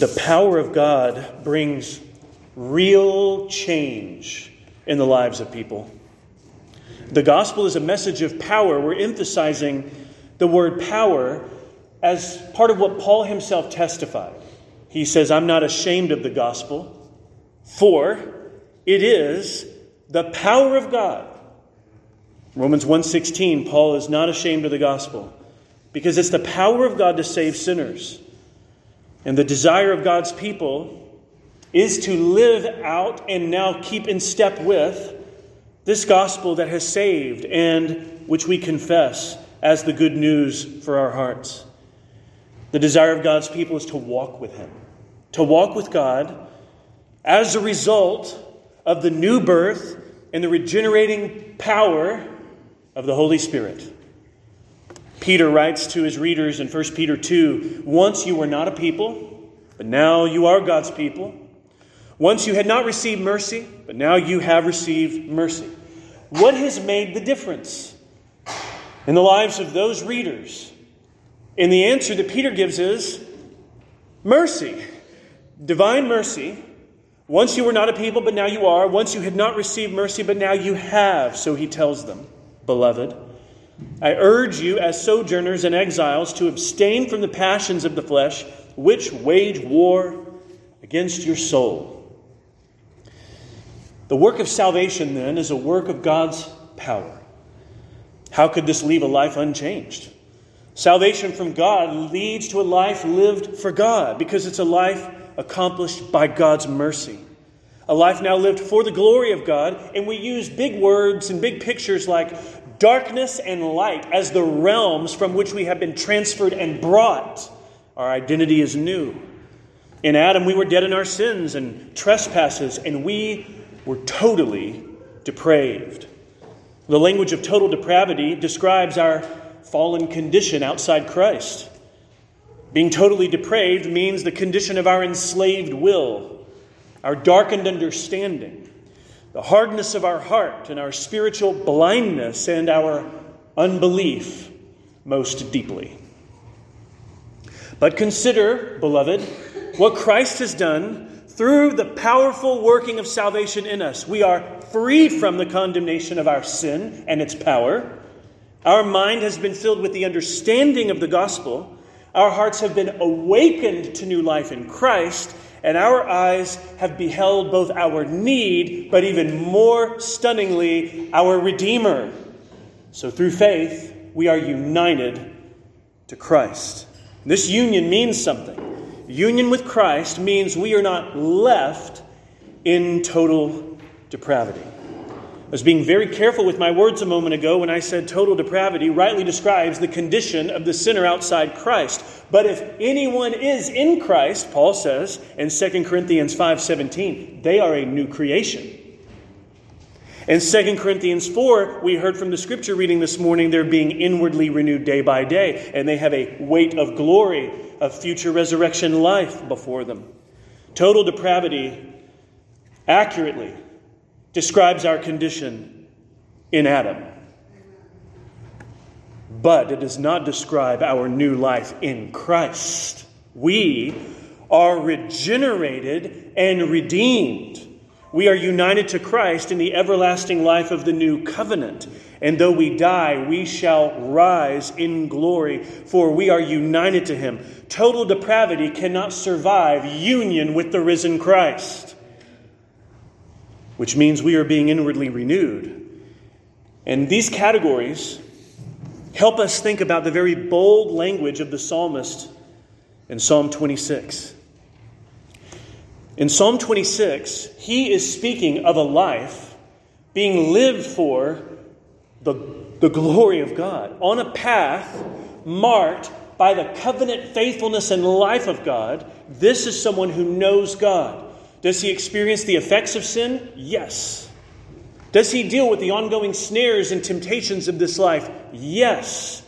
The power of God brings real change in the lives of people. The gospel is a message of power. We're emphasizing the word power as part of what Paul himself testified. He says, I'm not ashamed of the gospel, for it is the power of God. Romans 1:16, Paul is not ashamed of the gospel because it's the power of God to save sinners. And the desire of God's people is to live out and now keep in step with this gospel that has saved and which we confess as the good news for our hearts. The desire of God's people is to walk with Him, to walk with God as a result of the new birth and the regenerating power of the Holy Spirit. Peter writes to his readers in 1 Peter 2 Once you were not a people, but now you are God's people. Once you had not received mercy, but now you have received mercy. What has made the difference in the lives of those readers? And the answer that Peter gives is mercy. Divine mercy. Once you were not a people, but now you are. Once you had not received mercy, but now you have. So he tells them, beloved. I urge you, as sojourners and exiles, to abstain from the passions of the flesh, which wage war against your soul. The work of salvation, then, is a work of God's power. How could this leave a life unchanged? Salvation from God leads to a life lived for God because it's a life accomplished by God's mercy. A life now lived for the glory of God, and we use big words and big pictures like darkness and light as the realms from which we have been transferred and brought. Our identity is new. In Adam, we were dead in our sins and trespasses, and we were totally depraved. The language of total depravity describes our fallen condition outside Christ. Being totally depraved means the condition of our enslaved will, our darkened understanding, the hardness of our heart and our spiritual blindness and our unbelief most deeply. But consider, beloved, what Christ has done through the powerful working of salvation in us. We are freed from the condemnation of our sin and its power. Our mind has been filled with the understanding of the gospel. Our hearts have been awakened to new life in Christ, and our eyes have beheld both our need, but even more stunningly, our Redeemer. So through faith, we are united to Christ. This union means something. Union with Christ means we are not left in total depravity. I was being very careful with my words a moment ago when I said total depravity rightly describes the condition of the sinner outside Christ. But if anyone is in Christ, Paul says in 2 Corinthians 5:17, they are a new creation. In 2 Corinthians 4, we heard from the scripture reading this morning, they're being inwardly renewed day by day, and they have a weight of glory of future resurrection life before them. Total depravity accurately describes our condition in Adam. But it does not describe our new life in Christ. We are regenerated and redeemed. We are united to Christ in the everlasting life of the new covenant. And though we die, we shall rise in glory, for we are united to Him. Total depravity cannot survive union with the risen Christ which means we are being inwardly renewed. And these categories help us think about the very bold language of the psalmist in Psalm 26. In Psalm 26, he is speaking of a life being lived for the, the glory of God, on a path marked by the covenant faithfulness and life of God. This is someone who knows God. Does he experience the effects of sin? Yes. Does he deal with the ongoing snares and temptations of this life? Yes.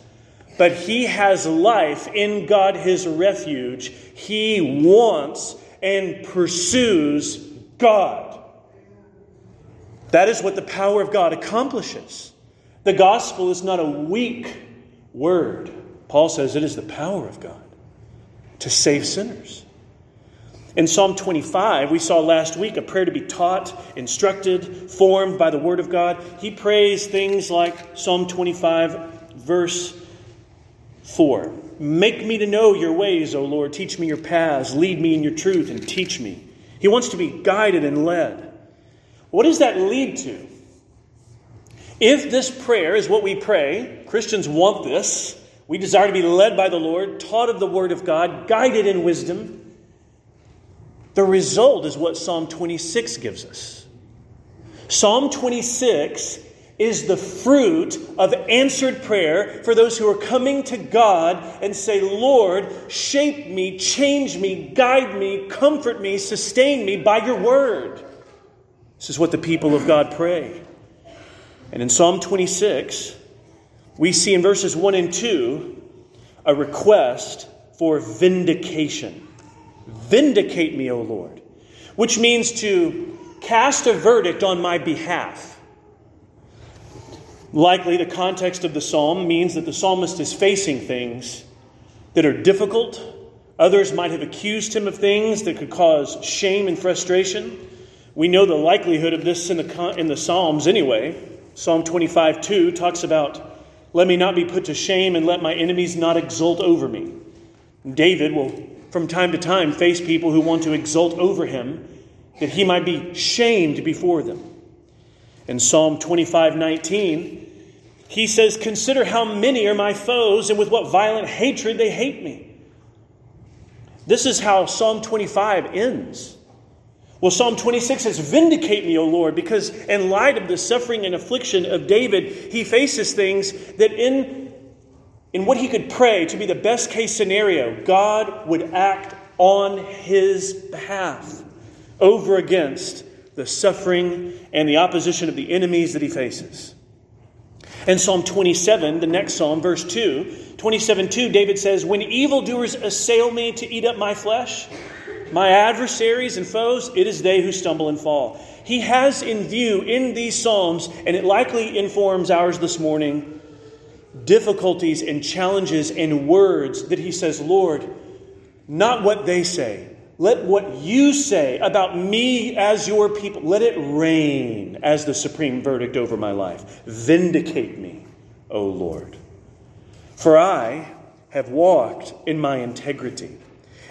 But he has life in God, his refuge. He wants and pursues God. That is what the power of God accomplishes. The gospel is not a weak word. Paul says it is the power of God to save sinners. In Psalm 25, we saw last week a prayer to be taught, instructed, formed by the Word of God. He prays things like Psalm 25, verse 4 Make me to know your ways, O Lord. Teach me your paths. Lead me in your truth and teach me. He wants to be guided and led. What does that lead to? If this prayer is what we pray, Christians want this. We desire to be led by the Lord, taught of the Word of God, guided in wisdom. The result is what Psalm 26 gives us. Psalm 26 is the fruit of answered prayer for those who are coming to God and say, Lord, shape me, change me, guide me, comfort me, sustain me by your word. This is what the people of God pray. And in Psalm 26, we see in verses 1 and 2 a request for vindication. Vindicate me, O Lord, which means to cast a verdict on my behalf. Likely, the context of the psalm means that the psalmist is facing things that are difficult. Others might have accused him of things that could cause shame and frustration. We know the likelihood of this in the, in the Psalms anyway. Psalm 25 2 talks about, Let me not be put to shame and let my enemies not exult over me. David will from time to time face people who want to exult over him that he might be shamed before them. In Psalm 25 19, he says, Consider how many are my foes, and with what violent hatred they hate me. This is how Psalm 25 ends. Well, Psalm 26 says, Vindicate me, O Lord, because in light of the suffering and affliction of David, he faces things that in, in what he could pray to be the best case scenario, God would act on his behalf over against the suffering and the opposition of the enemies that he faces. And Psalm 27, the next psalm, verse 2, 27 2, David says, When evildoers assail me to eat up my flesh, my adversaries and foes, it is they who stumble and fall. He has in view in these Psalms, and it likely informs ours this morning, difficulties and challenges and words that he says, Lord, not what they say. Let what you say about me as your people, let it reign as the supreme verdict over my life. Vindicate me, O Lord. For I have walked in my integrity.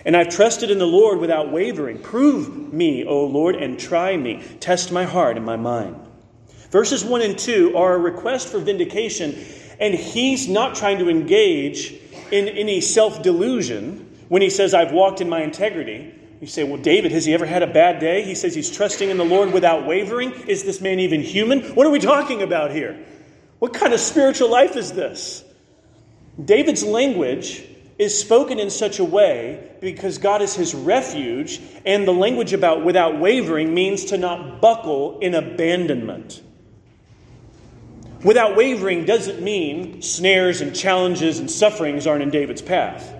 And I've trusted in the Lord without wavering. Prove me, O Lord, and try me. Test my heart and my mind. Verses 1 and 2 are a request for vindication, and he's not trying to engage in any self delusion when he says, I've walked in my integrity. You say, well, David, has he ever had a bad day? He says he's trusting in the Lord without wavering. Is this man even human? What are we talking about here? What kind of spiritual life is this? David's language is spoken in such a way because God is his refuge, and the language about without wavering means to not buckle in abandonment. Without wavering doesn't mean snares and challenges and sufferings aren't in David's path.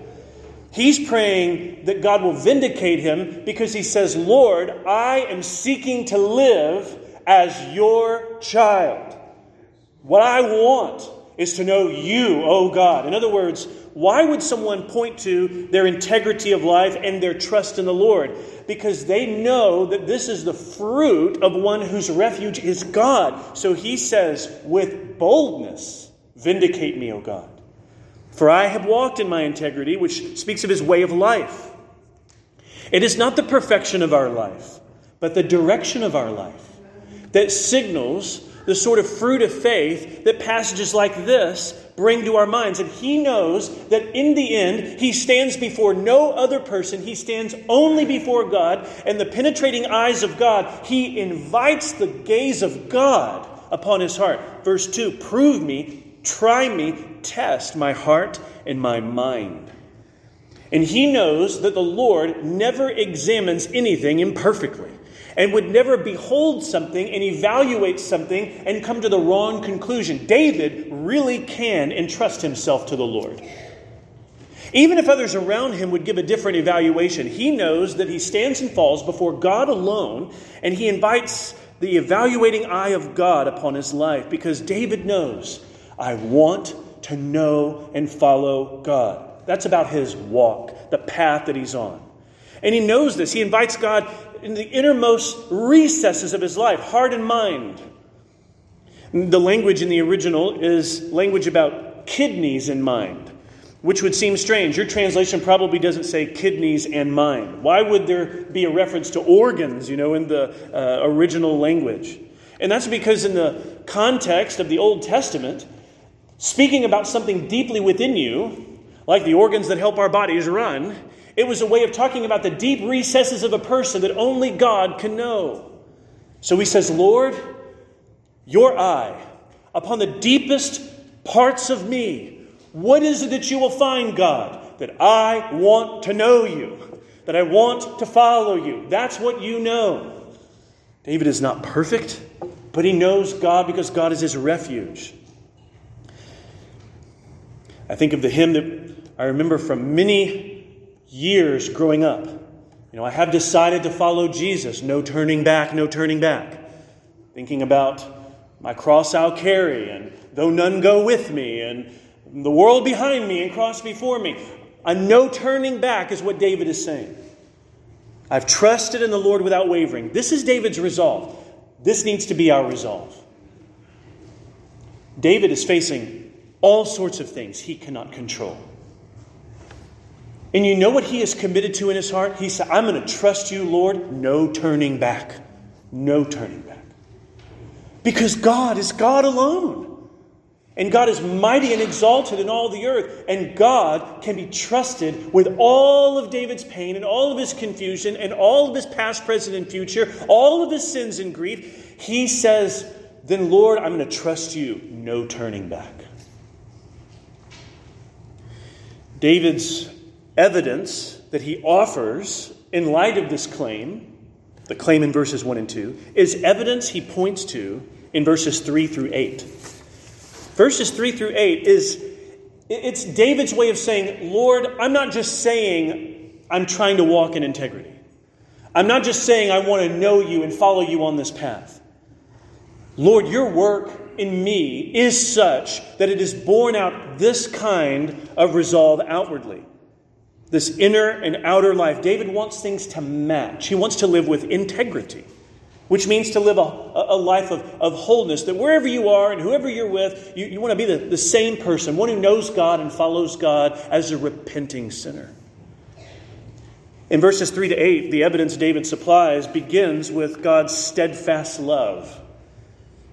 He's praying that God will vindicate him because he says, Lord, I am seeking to live as your child. What I want is to know you, oh God. In other words, why would someone point to their integrity of life and their trust in the Lord? Because they know that this is the fruit of one whose refuge is God. So he says, with boldness, Vindicate me, O God. For I have walked in my integrity, which speaks of his way of life. It is not the perfection of our life, but the direction of our life that signals the sort of fruit of faith that passages like this bring to our minds. And he knows that in the end, he stands before no other person. He stands only before God. And the penetrating eyes of God, he invites the gaze of God upon his heart. Verse 2 Prove me, try me, test my heart and my mind. And he knows that the Lord never examines anything imperfectly and would never behold something and evaluate something and come to the wrong conclusion. David really can entrust himself to the Lord. Even if others around him would give a different evaluation, he knows that he stands and falls before God alone, and he invites the evaluating eye of God upon his life because David knows, I want to know and follow God. That's about his walk, the path that he's on. And he knows this. He invites God in the innermost recesses of his life, heart and mind. The language in the original is language about kidneys and mind, which would seem strange. Your translation probably doesn't say kidneys and mind. Why would there be a reference to organs, you know, in the uh, original language? And that's because in the context of the Old Testament, speaking about something deeply within you, like the organs that help our bodies run, it was a way of talking about the deep recesses of a person that only God can know. So he says, Lord, your eye upon the deepest parts of me. What is it that you will find, God? That I want to know you, that I want to follow you. That's what you know. David is not perfect, but he knows God because God is his refuge. I think of the hymn that I remember from many years growing up. You know, I have decided to follow Jesus. No turning back, no turning back. Thinking about my cross I'll carry, and though none go with me, and the world behind me and cross before me. A no turning back is what David is saying. I've trusted in the Lord without wavering. This is David's resolve. This needs to be our resolve. David is facing all sorts of things he cannot control. And you know what he is committed to in his heart? He said, I'm going to trust you, Lord, no turning back. No turning back. Because God is God alone. And God is mighty and exalted in all the earth. And God can be trusted with all of David's pain and all of his confusion and all of his past, present, and future, all of his sins and grief. He says, Then, Lord, I'm going to trust you. No turning back. David's evidence that he offers in light of this claim, the claim in verses 1 and 2, is evidence he points to in verses 3 through 8. Verses 3 through 8 is it's David's way of saying, Lord, I'm not just saying I'm trying to walk in integrity. I'm not just saying I want to know you and follow you on this path. Lord, your work in me is such that it has borne out this kind of resolve outwardly. This inner and outer life. David wants things to match. He wants to live with integrity which means to live a, a life of, of wholeness, that wherever you are and whoever you're with, you, you want to be the, the same person, one who knows God and follows God as a repenting sinner. In verses 3 to 8, the evidence David supplies begins with God's steadfast love.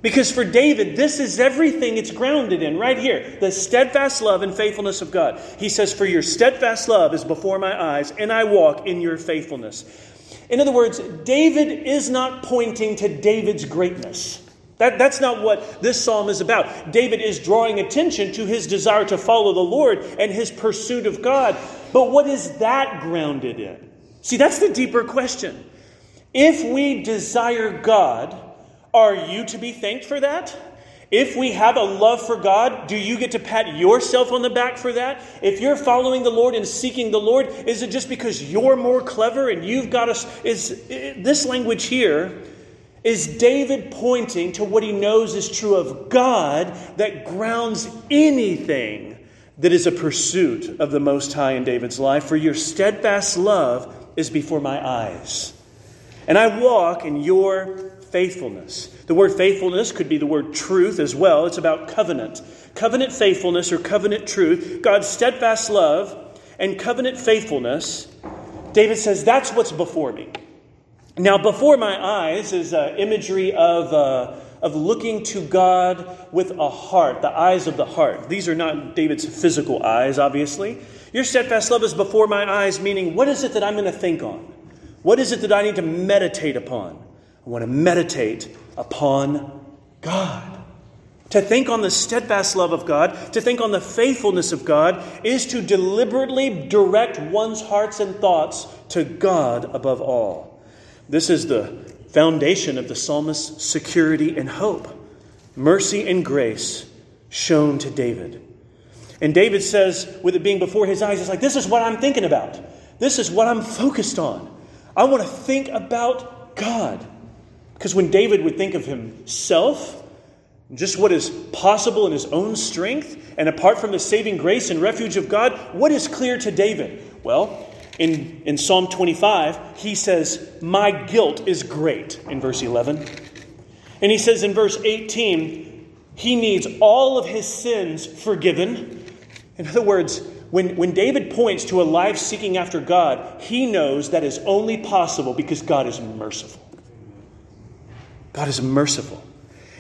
Because for David, this is everything it's grounded in right here the steadfast love and faithfulness of God. He says, For your steadfast love is before my eyes, and I walk in your faithfulness. In other words, David is not pointing to David's greatness. That, that's not what this psalm is about. David is drawing attention to his desire to follow the Lord and his pursuit of God. But what is that grounded in? See, that's the deeper question. If we desire God, are you to be thanked for that? If we have a love for God, do you get to pat yourself on the back for that? If you're following the Lord and seeking the Lord, is it just because you're more clever and you've got us? Is this language here is David pointing to what he knows is true of God that grounds anything that is a pursuit of the Most High in David's life? For your steadfast love is before my eyes, and I walk in your faithfulness. The word faithfulness could be the word truth as well. It's about covenant. Covenant faithfulness or covenant truth, God's steadfast love and covenant faithfulness. David says, That's what's before me. Now, before my eyes is uh, imagery of, uh, of looking to God with a heart, the eyes of the heart. These are not David's physical eyes, obviously. Your steadfast love is before my eyes, meaning, what is it that I'm going to think on? What is it that I need to meditate upon? I want to meditate upon God. To think on the steadfast love of God, to think on the faithfulness of God, is to deliberately direct one's hearts and thoughts to God above all. This is the foundation of the psalmist's security and hope, mercy and grace shown to David. And David says, with it being before his eyes, it's like, this is what I'm thinking about. This is what I'm focused on. I want to think about God. Because when David would think of himself, just what is possible in his own strength, and apart from the saving grace and refuge of God, what is clear to David? Well, In, in Psalm 25, he says, My guilt is great, in verse 11. And he says in verse 18, he needs all of his sins forgiven. In other words, when, when David points to a life seeking after God, he knows that is only possible because God is merciful. God is merciful.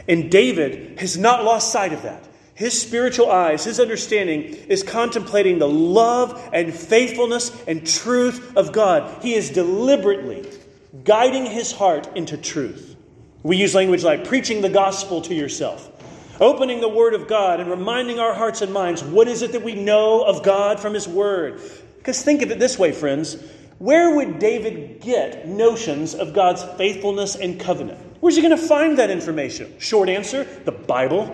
And David has not lost sight of that. His spiritual eyes, his understanding is contemplating the love and faithfulness and truth of God. He is deliberately guiding his heart into truth. We use language like preaching the gospel to yourself, opening the Word of God and reminding our hearts and minds what is it that we know of God from His Word. Because think of it this way, friends. Where would David get notions of God's faithfulness and covenant? Where's he going to find that information? Short answer the Bible.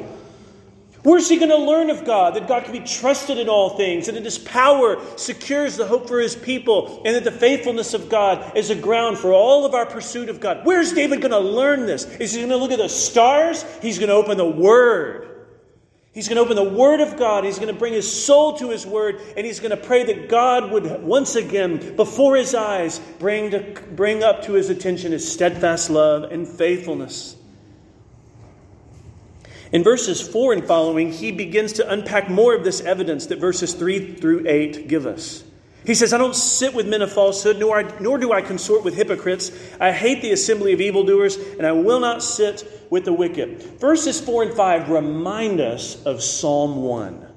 Where's he going to learn of God? That God can be trusted in all things, and that his power secures the hope for his people, and that the faithfulness of God is a ground for all of our pursuit of God. Where's David going to learn this? Is he going to look at the stars? He's going to open the Word. He's going to open the Word of God. He's going to bring his soul to his Word, and he's going to pray that God would once again, before his eyes, bring, to, bring up to his attention his steadfast love and faithfulness. In verses 4 and following, he begins to unpack more of this evidence that verses 3 through 8 give us. He says, I don't sit with men of falsehood, nor, I, nor do I consort with hypocrites. I hate the assembly of evildoers, and I will not sit with the wicked. Verses 4 and 5 remind us of Psalm 1.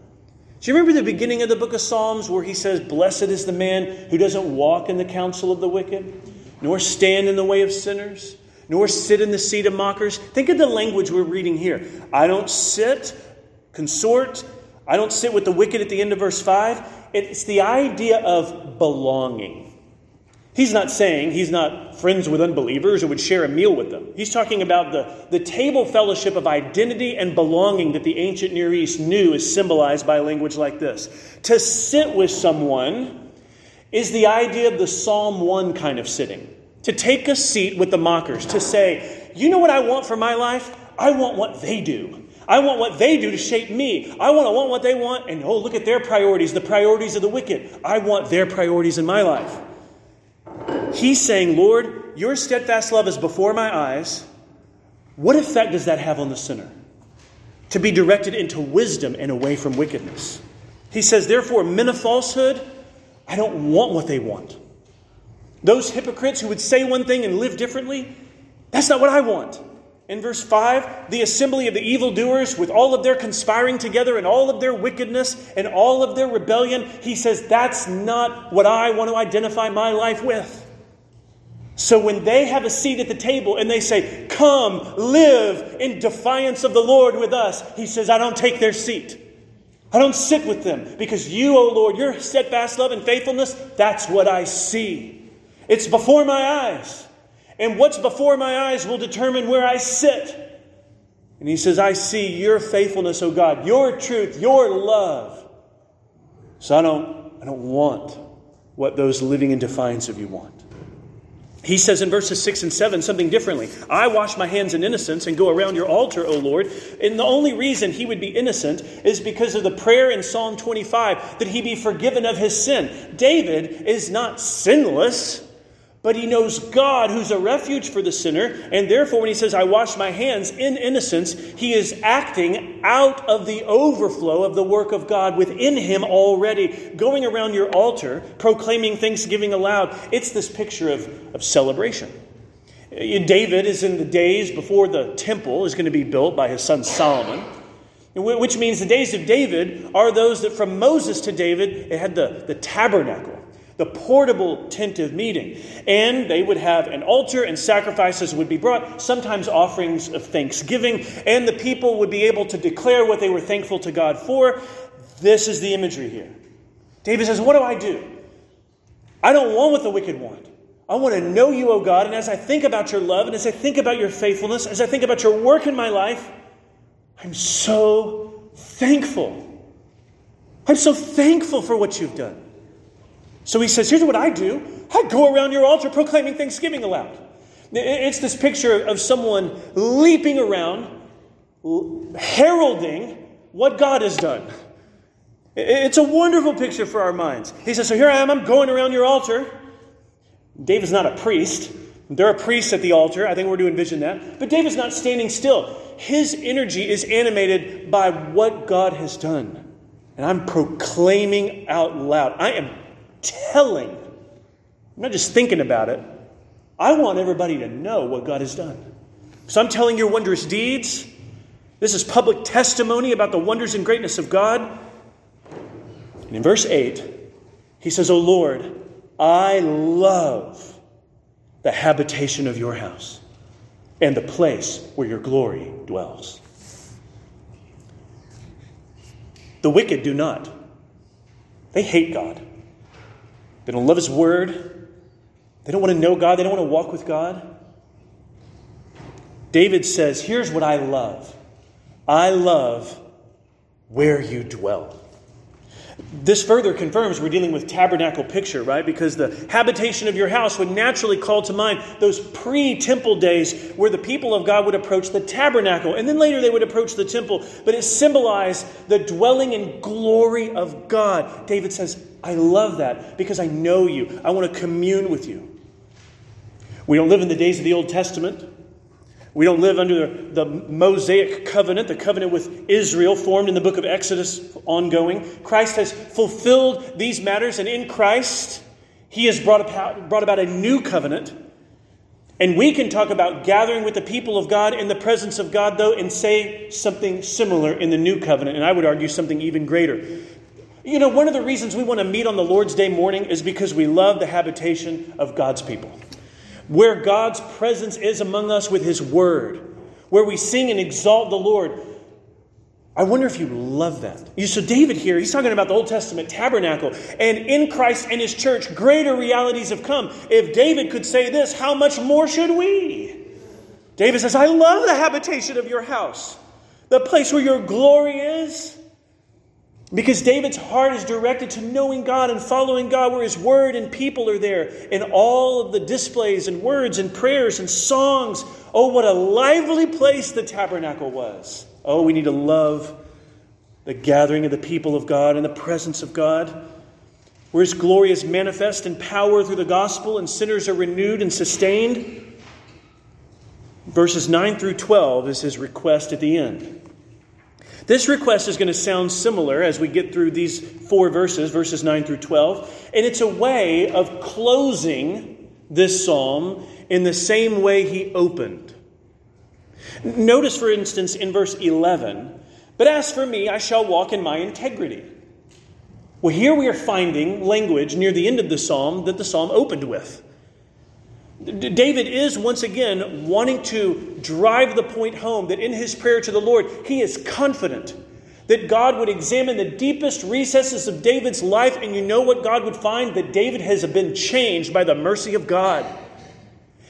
Do you remember the beginning of the book of Psalms where he says, Blessed is the man who doesn't walk in the counsel of the wicked, nor stand in the way of sinners, nor sit in the seat of mockers. Think of the language we're reading here. I don't sit, consort, I don't sit with the wicked at the end of verse 5. It's the idea of belonging. He's not saying he's not friends with unbelievers or would share a meal with them. He's talking about the, the table fellowship of identity and belonging that the ancient Near East knew is symbolized by language like this. To sit with someone is the idea of the Psalm 1 kind of sitting to take a seat with the mockers, to say, You know what I want for my life? I want what they do. I want what they do to shape me. I want to want what they want, and oh, look at their priorities, the priorities of the wicked. I want their priorities in my life. He's saying, Lord, your steadfast love is before my eyes. What effect does that have on the sinner? To be directed into wisdom and away from wickedness. He says, therefore, men of falsehood, I don't want what they want. Those hypocrites who would say one thing and live differently, that's not what I want. In verse 5, the assembly of the evildoers, with all of their conspiring together and all of their wickedness and all of their rebellion, he says, that's not what I want to identify my life with. So when they have a seat at the table and they say, Come, live in defiance of the Lord with us, he says, I don't take their seat. I don't sit with them because you, O Lord, your steadfast love and faithfulness, that's what I see. It's before my eyes. And what's before my eyes will determine where I sit. And he says, I see your faithfulness, O God, your truth, your love. So I don't, I don't want what those living in defiance of you want. He says in verses 6 and 7 something differently. I wash my hands in innocence and go around your altar, O Lord. And the only reason he would be innocent is because of the prayer in Psalm 25 that he be forgiven of his sin. David is not sinless. But he knows God, who's a refuge for the sinner, and therefore, when he says, I wash my hands in innocence, he is acting out of the overflow of the work of God within him already, going around your altar, proclaiming thanksgiving aloud. It's this picture of, of celebration. Uh, David is in the days before the temple is going to be built by his son Solomon, which means the days of David are those that from Moses to David, it had the, the tabernacle the portable tent of meeting. And they would have an altar, and sacrifices would be brought, sometimes offerings of thanksgiving, and the people would be able to declare what they were thankful to God for. This is the imagery here. David says, What do I do? I don't want what the wicked want. I want to know you, O God, and as I think about your love, and as I think about your faithfulness, as I think about your work in my life, I'm so thankful. I'm so thankful for what you've done. So he says, Here's what I do I go around your altar proclaiming thanksgiving aloud. It's this picture of someone leaping around, heralding what God has done. It's a wonderful picture for our minds. He says, So here I am, I'm going around your altar. David's not a priest. There are priests at the altar. I think we're to envision that. But David's not standing still. His energy is animated by what God has done. And I'm proclaiming out loud. I am telling. I'm not just thinking about it. I want everybody to know what God has done. So I'm telling your wondrous deeds. This is public testimony about the wonders and greatness of God. And in verse 8, he says, O Lord, I love the habitation of your house and the place where your glory dwells. The wicked do not. They hate God. They don't love His word. They don't want to know God. They don't want to walk with God. David says, Here's what I love I love where you dwell. This further confirms we're dealing with tabernacle picture, right? Because the habitation of your house would naturally call to mind those pre temple days where the people of God would approach the tabernacle and then later they would approach the temple. But it symbolized the dwelling and glory of God. David says, I love that because I know you. I want to commune with you. We don't live in the days of the Old Testament. We don't live under the Mosaic covenant, the covenant with Israel formed in the book of Exodus ongoing. Christ has fulfilled these matters, and in Christ, he has brought about, brought about a new covenant. And we can talk about gathering with the people of God in the presence of God, though, and say something similar in the new covenant, and I would argue something even greater. You know, one of the reasons we want to meet on the Lord's Day morning is because we love the habitation of God's people where God's presence is among us with His Word, where we sing and exalt the Lord. I wonder if you love that. You, so, David here, he's talking about the Old Testament tabernacle. And in Christ and his church, greater realities have come. If David could say this, how much more should we? David says, I love the habitation of your house, the place where your glory is. Because David's heart is directed to knowing God and following God where his word and people are there. In all of the displays and words and prayers and songs. Oh, what a lively place the tabernacle was. Oh, we need to love the gathering of the people of God and the presence of God, where his glory is manifest in power through the gospel and sinners are renewed and sustained. Verses 9 through 12 is his request at the end. This request is going to sound similar as we get through these four verses, verses 9 through 12. And it's a way of closing this psalm in the same way he opened. Notice, for instance, in verse 11, but as for me, I shall walk in my integrity. Well, here we are finding language near the end of the psalm that the psalm opened with. David is once again wanting to drive the point home that in his prayer to the Lord, he is confident that God would examine the deepest recesses of David's life, and you know what God would find? That David has been changed by the mercy of God.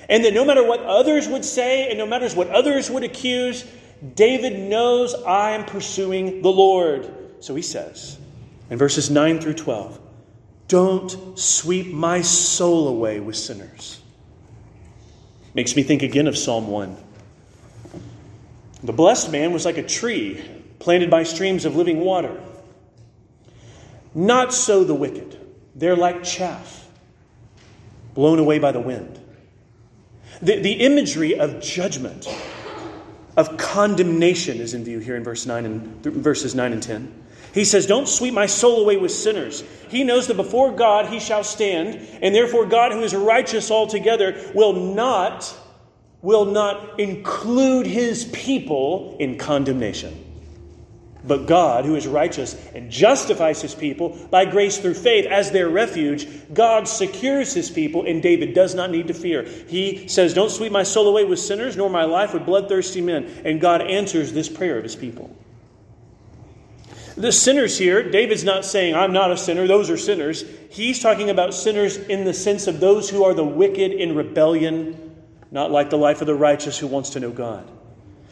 And that no matter what others would say, and no matter what others would accuse, David knows I am pursuing the Lord. So he says in verses 9 through 12, Don't sweep my soul away with sinners Makes me think again of Psalm 1. The blessed man was like a tree planted by streams of living water. Not so the wicked. They're like chaff blown away by the wind. The, the imagery of judgment, of condemnation is in view here in verse 9 and verses 9 and 10. He says, Don't sweep my soul away with sinners. He knows that before God he shall stand, and therefore God, who is righteous altogether, will not, will not include his people in condemnation. But God, who is righteous and justifies his people by grace through faith as their refuge, God secures his people, and David does not need to fear. He says, Don't sweep my soul away with sinners, nor my life with bloodthirsty men. And God answers this prayer of his people. The sinners here, David's not saying, I'm not a sinner, those are sinners. He's talking about sinners in the sense of those who are the wicked in rebellion, not like the life of the righteous who wants to know God.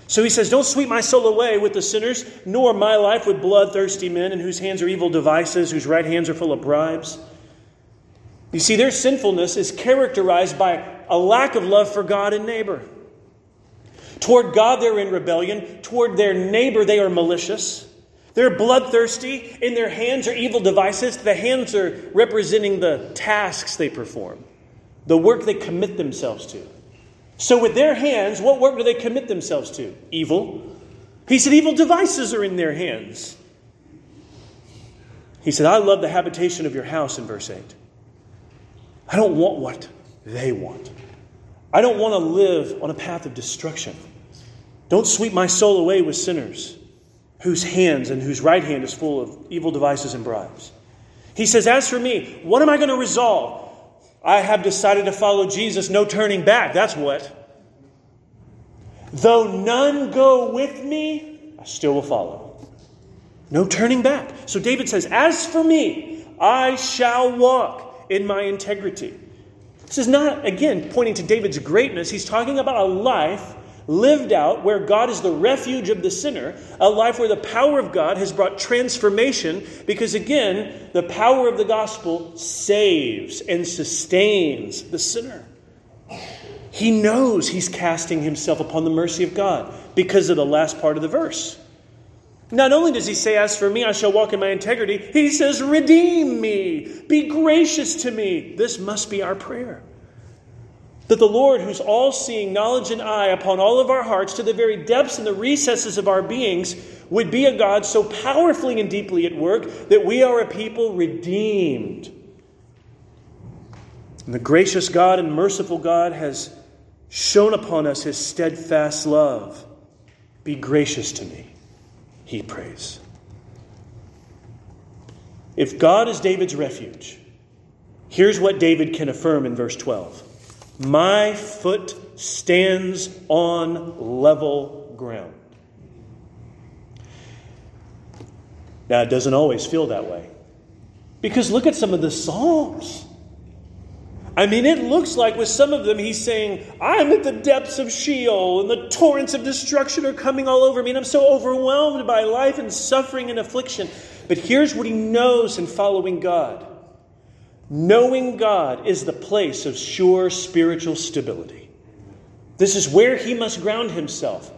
So he says, Don't sweep my soul away with the sinners, nor my life with bloodthirsty men in whose hands are evil devices, whose right hands are full of bribes. You see, their sinfulness is characterized by a lack of love for God and neighbor. Toward God, they're in rebellion. Toward their neighbor, they are malicious. They're bloodthirsty. In their hands are evil devices. The hands are representing the tasks they perform, the work they commit themselves to. So, with their hands, what work do they commit themselves to? Evil. He said, evil devices are in their hands. He said, I love the habitation of your house in verse 8. I don't want what they want. I don't want to live on a path of destruction. Don't sweep my soul away with sinners whose hands and whose right hand is full of evil devices and bribes. He says, As for me, what am I going to resolve? I have decided to follow Jesus, no turning back. That's what. Though none go with me, I still will follow. No turning back. So David says, As for me, I shall walk in my integrity. This is not, again, pointing to David's greatness. He's talking about a life lived out where God is the refuge of the sinner, a life where the power of God has brought transformation, because again, the power of the gospel saves and sustains the sinner. He knows he's casting himself upon the mercy of God because of the last part of the verse. Not only does he say, As for me, I shall walk in my integrity, he says, Redeem me, be gracious to me. This must be our prayer. That the Lord, whose all seeing knowledge and eye upon all of our hearts to the very depths and the recesses of our beings, would be a God so powerfully and deeply at work that we are a people redeemed. And the gracious God and merciful God has shown upon us his steadfast love. Be gracious to me he prays. If God is David's refuge, here's what David can affirm in verse 12 My foot stands on level ground. Now, it doesn't always feel that way. Because look at some of the Psalms. I mean, it looks like with some of them, he's saying, I'm at the depths of Sheol, and the torrents of destruction are coming all over me, and I'm so overwhelmed by life and suffering and affliction. But here's what he knows in following God knowing God is the place of sure spiritual stability. This is where he must ground himself.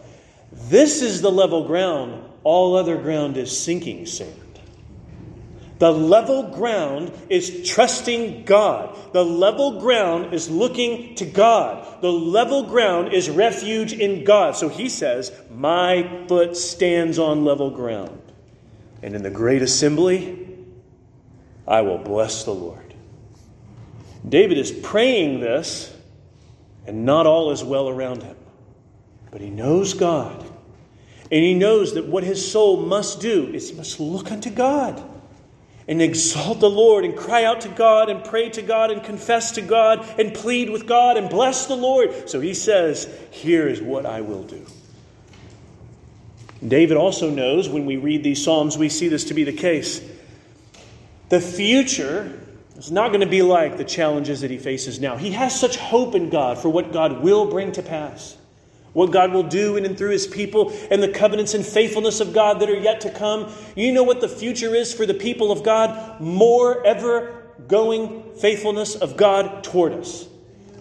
This is the level ground, all other ground is sinking sand. The level ground is trusting God. The level ground is looking to God. The level ground is refuge in God. So he says, My foot stands on level ground. And in the great assembly, I will bless the Lord. David is praying this, and not all is well around him. But he knows God. And he knows that what his soul must do is he must look unto God and exalt the Lord and cry out to God and pray to God and confess to God and plead with God and bless the Lord. So he says, Here is what I will do. David also knows when we read these Psalms, we see this to be the case. The future is not going to be like the challenges that he faces now. He has such hope in God for what God will bring to pass what God will do in and through his people, and the covenants and faithfulness of God that are yet to come. You know what the future is for the people of God? More ever going faithfulness of God toward us.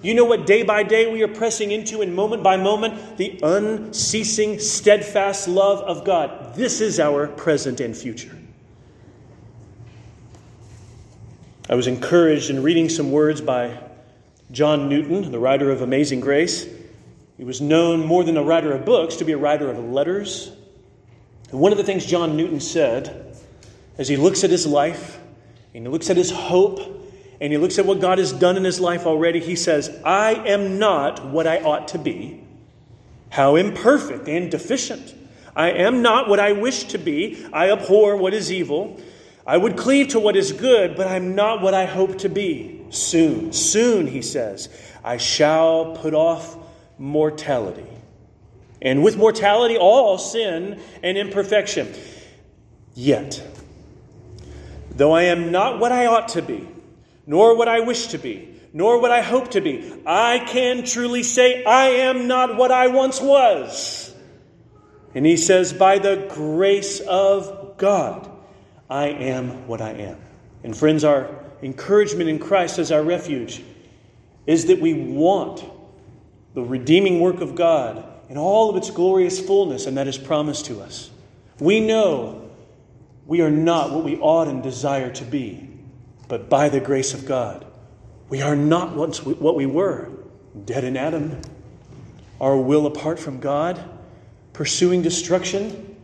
You know what day by day we are pressing into, and moment by moment, the unceasing, steadfast love of God. This is our present and future. I was encouraged in reading some words by John Newton, the writer of Amazing Grace. He was known more than a writer of books to be a writer of letters. And one of the things John Newton said as he looks at his life and he looks at his hope and he looks at what God has done in his life already, he says, I am not what I ought to be. How imperfect and deficient. I am not what I wish to be. I abhor what is evil. I would cleave to what is good, but I'm not what I hope to be. Soon, soon, he says, I shall put off mortality. And with mortality, all sin and imperfection. Yet, though I am not what I ought to be, nor what I wish to be, nor what I hope to be, I can truly say I am not what I once was. And he says, By the grace of God, I am what I am. And friends, our encouragement in Christ as our refuge is that we want the redeeming work of God in all of its glorious fullness, and that is promised to us. We know we are not what we ought and desire to be, but by the grace of God, we are not what we were dead in Adam, our will apart from God, pursuing destruction.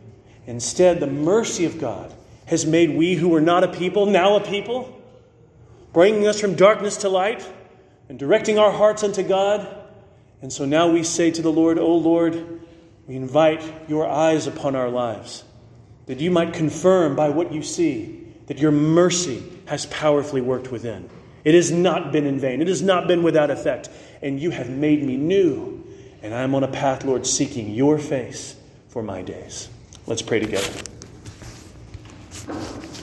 Instead, the mercy of God has made we who were not a people now a people, bringing us from darkness to light and directing our hearts unto God. And so now we say to the Lord, O Lord, we invite your eyes upon our lives, that you might confirm by what you see that your mercy has powerfully worked within. It has not been in vain, it has not been without effect, and you have made me new. And I am on a path, Lord, seeking your face for my days. Let's pray together. Thank you.